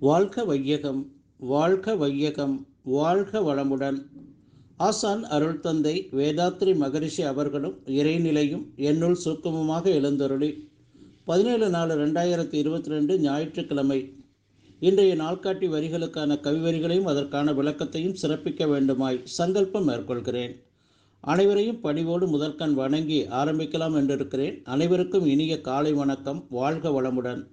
வாழ்க வையகம் வாழ்க வையகம் வாழ்க வளமுடன். ஆசான் அருள் தந்தை வேதாத்ரி மகரிஷி அவர்களும் இறைநிலையும் என்னுள் சுருக்கமுமாக எழுந்தருளி. பதினேழு நாலு ரெண்டாயிரத்தி இருபத்தி ரெண்டு ஞாயிற்றுக்கிழமை. இன்றைய நாள்காட்டி வரிகளுக்கான கவிவரிகளையும் அதற்கான விளக்கத்தையும் சிறப்பிக்க வேண்டுமாய் சங்கல்பம் மேற்கொள்கிறேன். அனைவரையும் பணிவோடு முதற்கண் வணங்கி ஆரம்பிக்கலாம் என்றிருக்கிறேன். அனைவருக்கும் இனிய காலை வணக்கம். வாழ்க வளமுடன்.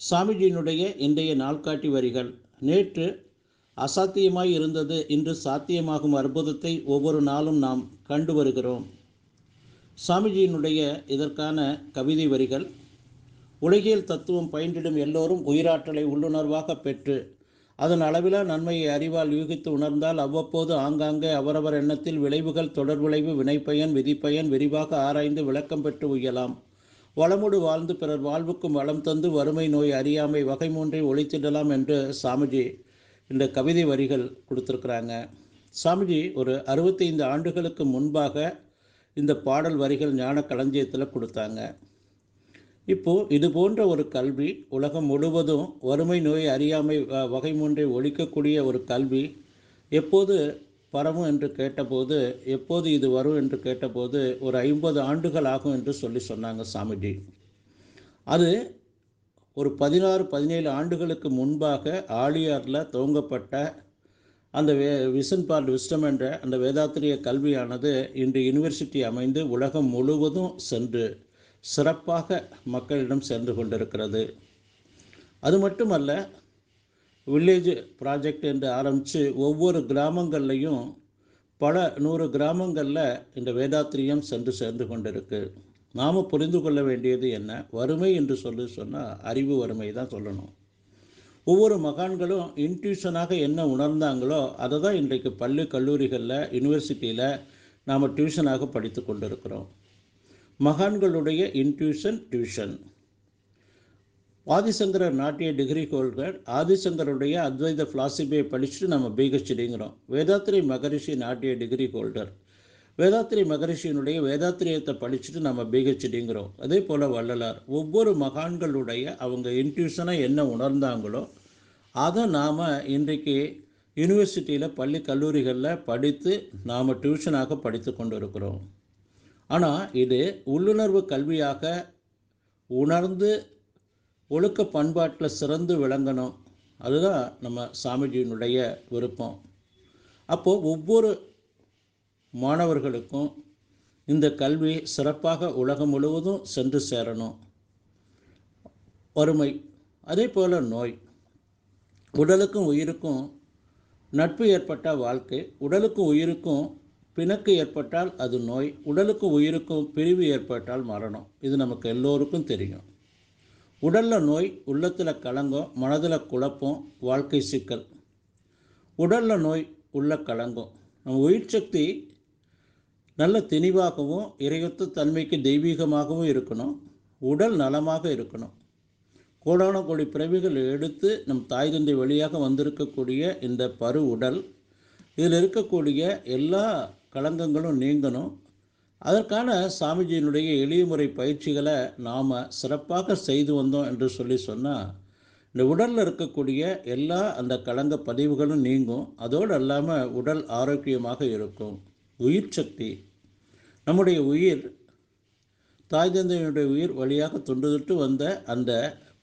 சாமிஜியினுடைய இன்றைய நாள்காட்டி வரிகள். நேற்று அசாத்தியமாய் இருந்தது இன்று சாத்தியமாகும் அற்புதத்தை ஒவ்வொரு நாளும் நாம் கண்டு வருகிறோம். சாமிஜியினுடைய இதற்கான கவிதை வரிகள் உலகியல் தத்துவம் பயின்றிடும் எல்லோரும் உயிராற்றலை உள்ளுணர்வாக பெற்று அதன் அளவிலா நன்மையை அறிவால் யூகித்து உணர்ந்தால் அவ்வப்போது ஆங்காங்கே அவரவர் எண்ணத்தில் விளைவுகள் தொடர்விளைவு வினைப்பயன் விதிப்பயன் விரிவாக ஆராய்ந்து விளக்கம் பெற்று உய்யலாம் வளமுடு வாழ்ந்து பிறர் வாழ்வுக்கும் வளம் தந்து வறுமை நோய் அறியாமை வகை மூன்றை ஒழித்திடலாம் என்று சாமிஜி இந்த கவிதை வரிகள் கொடுத்துருக்குறாங்க. சாமிஜி ஒரு அறுபத்தைந்து ஆண்டுகளுக்கு முன்பாக இந்த பாடல் வரிகள் ஞான களஞ்சியத்தில் கொடுத்தாங்க. இப்போது இது போன்ற ஒரு கல்வி உலகம் முழுவதும் வறுமை நோய் அறியாமை வகை மூன்றை ஒழிக்கக்கூடிய ஒரு கல்வி எப்போது பரவும் என்று கேட்டபோது எப்போது இது வரும் என்று கேட்டபோது ஒரு ஐம்பது ஆண்டுகள் ஆகும் என்று சொல்லி சொன்னாங்க சாமிஜி. அது ஒரு பதினாறு பதினேழு ஆண்டுகளுக்கு முன்பாக ஆழியாரில் துவங்கப்பட்ட அந்த வே விசன் பார்ட் விஸ்டம் என்ற அந்த வேதாத்திரிய கல்வியானது இன்று யூனிவர்சிட்டி அமைந்து உலகம் முழுவதும் சென்று சிறப்பாக மக்களிடம் சென்று கொண்டிருக்கிறது. அது மட்டுமல்ல வில்லேஜ் ப்ராஜெக்ட் என்று ஆரம்பித்து ஒவ்வொரு கிராமங்கள்லையும் பல நூறு கிராமங்களில் இந்த வேதாத்திரியம் சென்று சேர்ந்து கொண்டிருக்கு. நாம் புரிந்து கொள்ள வேண்டியது என்ன? வறுமை என்று சொல்லி சொன்னால் அறிவு வறுமை தான் சொல்லணும். ஒவ்வொரு மகான்களும் இன்ட்யூஷனாக என்ன உணர்ந்தாங்களோ அதை தான் இன்றைக்கு பள்ளி கல்லூரிகளில் யூனிவர்சிட்டியில் நாம் டியூஷனாக படித்து கொண்டிருக்கிறோம். மகான்களுடைய இன்ட்யூஷன் டியூஷன் ஆதிசங்கரர் நாட்டிய டிகிரி ஹோல்டர் ஆதிசங்கருடைய அத்வைத ஃபிலாசபியை படிச்சுட்டு நம்ம பிஹெச்டிங்கிறோம். வேதாத்திரி மகரிஷி நாட்டிய டிகிரி ஹோல்டர் வேதாத்திரி மகரிஷியினுடைய வேதாத்திரியத்தை படிச்சுட்டு நம்ம பிஹெச்டிங்கிறோம். அதே போல் வள்ளலார். ஒவ்வொரு மகான்களுடைய அவங்க இன்ட்யூஷனாக என்ன உணர்ந்தாங்களோ அதை நாம் இன்றைக்கு யூனிவர்சிட்டியில் பள்ளி கல்லூரிகளில் படித்து நாம் டியூஷனாக படித்து கொண்டு இருக்கிறோம் ஆனால் இது உள்ளுணர்வு கல்வியாக உணர்ந்து ஒழுக்க பண்பாட்டில் சிறந்து விளங்கணும். அதுதான் நம்ம சாமிஜியினுடைய விருப்பம். அப்போது ஒவ்வொரு மாணவர்களுக்கும் இந்த கல்வி சிறப்பாக உலகம் முழுவதும் சென்று சேரணும். வறுமை அதே போல் நோய். உடலுக்கும் உயிருக்கும் நட்பு ஏற்பட்டால் வாழ்க்கை உடலுக்கும் உயிருக்கும் பிணக்கு ஏற்பட்டால் அது நோய் உடலுக்கும் உயிருக்கும் பிரிவு ஏற்பட்டால் மரணம். இது நமக்கு எல்லோருக்கும் தெரியும். உடலில் நோய் உள்ளத்தில் கலங்கம் மனதில் குழப்பம் வாழ்க்கை சிக்கல். உடலில் நோய் உள்ள கலங்கம் நம்ம உயிர் சக்தி நல்ல தெளிவாகவும் இறையொத்த தன்மைக்கு தெய்வீகமாகவும் இருக்கணும். உடல் நலமாக இருக்கணும். கோடான கோடி பிறவிகள் எடுத்து நம் தாய் தந்தை வழியாக வந்திருக்கக்கூடிய இந்த பரு உடல் இதில் இருக்கக்கூடிய எல்லா களங்கங்களும் நீங்கணும். அதற்கான சாமிஜியினுடைய எளிய முறை பயிற்சிகளை நாம் சிறப்பாக செய்து வந்தோம் என்று சொல்லி சொன்னால் இந்த உடலில் இருக்கக்கூடிய எல்லா அந்த கலங்க பதிவுகளும் நீங்கும். அதோடு அல்லாமல் உடல் ஆரோக்கியமாக இருக்கும். உயிர் சக்தி. நம்முடைய உயிர் தாய் தந்தையினுடைய உயிர் வழியாக தொண்டுதொட்டு வந்த அந்த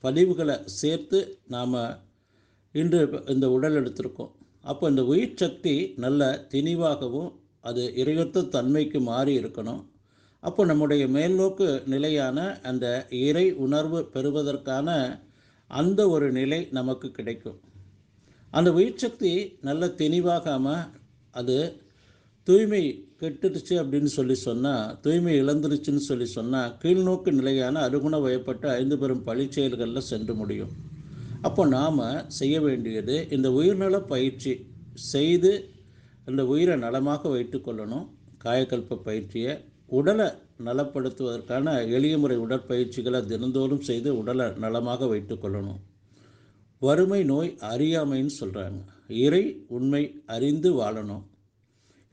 பதிவுகளை சேர்த்து நாம் இன்று இந்த உடல் எடுத்திருக்கோம். அப்போ இந்த உயிர் சக்தி நல்ல தெளிவாகவும் அது இறையொத்த தன்மைக்கு மாறி இருக்கணும். அப்போ நம்முடைய மேல்நோக்கு நிலையான அந்த இறை உணர்வு பெறுவதற்கான அந்த ஒரு நிலை நமக்கு கிடைக்கும். அந்த உயிர் சக்தி நல்ல தெளிவாகாமல் அது தூய்மை கெட்டுடுச்சு அப்படின்னு சொல்லி சொன்னால் தூய்மை இழந்துருச்சுன்னு சொல்லி சொன்னால் கீழ்நோக்கு நிலையான அருகுண வயப்பட்ட ஐந்து பெரும் பழிச்செயல்களில் சென்று முடியும். அப்போ நாம் செய்ய வேண்டியது இந்த உயிர்நல பயிற்சி செய்து அந்த உயிரை நலமாக வைத்துக்கொள்ளணும் காயக்கல்ப பயிற்சியை உடலை நலப்படுத்துவதற்கான எளிய முறை உடற்பயிற்சிகளை தினந்தோறும் செய்து உடலை நலமாக வைத்துக்கொள்ளணும் வறுமை நோய் அறியாமைன்னு சொல்கிறாங்க இறை உண்மை அறிந்து வாழணும்.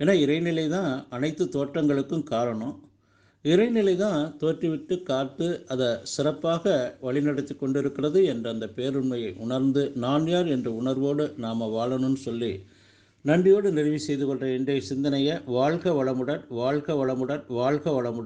ஏன்னா இறைநிலை தான் அனைத்து தோற்றங்களுக்கும் காரணம். இறைநிலை தான் தோற்றிவிட்டு காத்து அதை சிறப்பாக வழிநடத்தி கொண்டிருக்கிறது என்ற அந்த பேருண்மையை உணர்ந்து நான் யார் என்ற உணர்வோடு நாம் வாழணும்னு சொல்லி நன்றியோடு நிறைவு செய்து கொள்கிற இன்றைய சிந்தனையை வாழ்க வளமுடன் வாழ்க வளமுடன் வாழ்க வளமுடன்.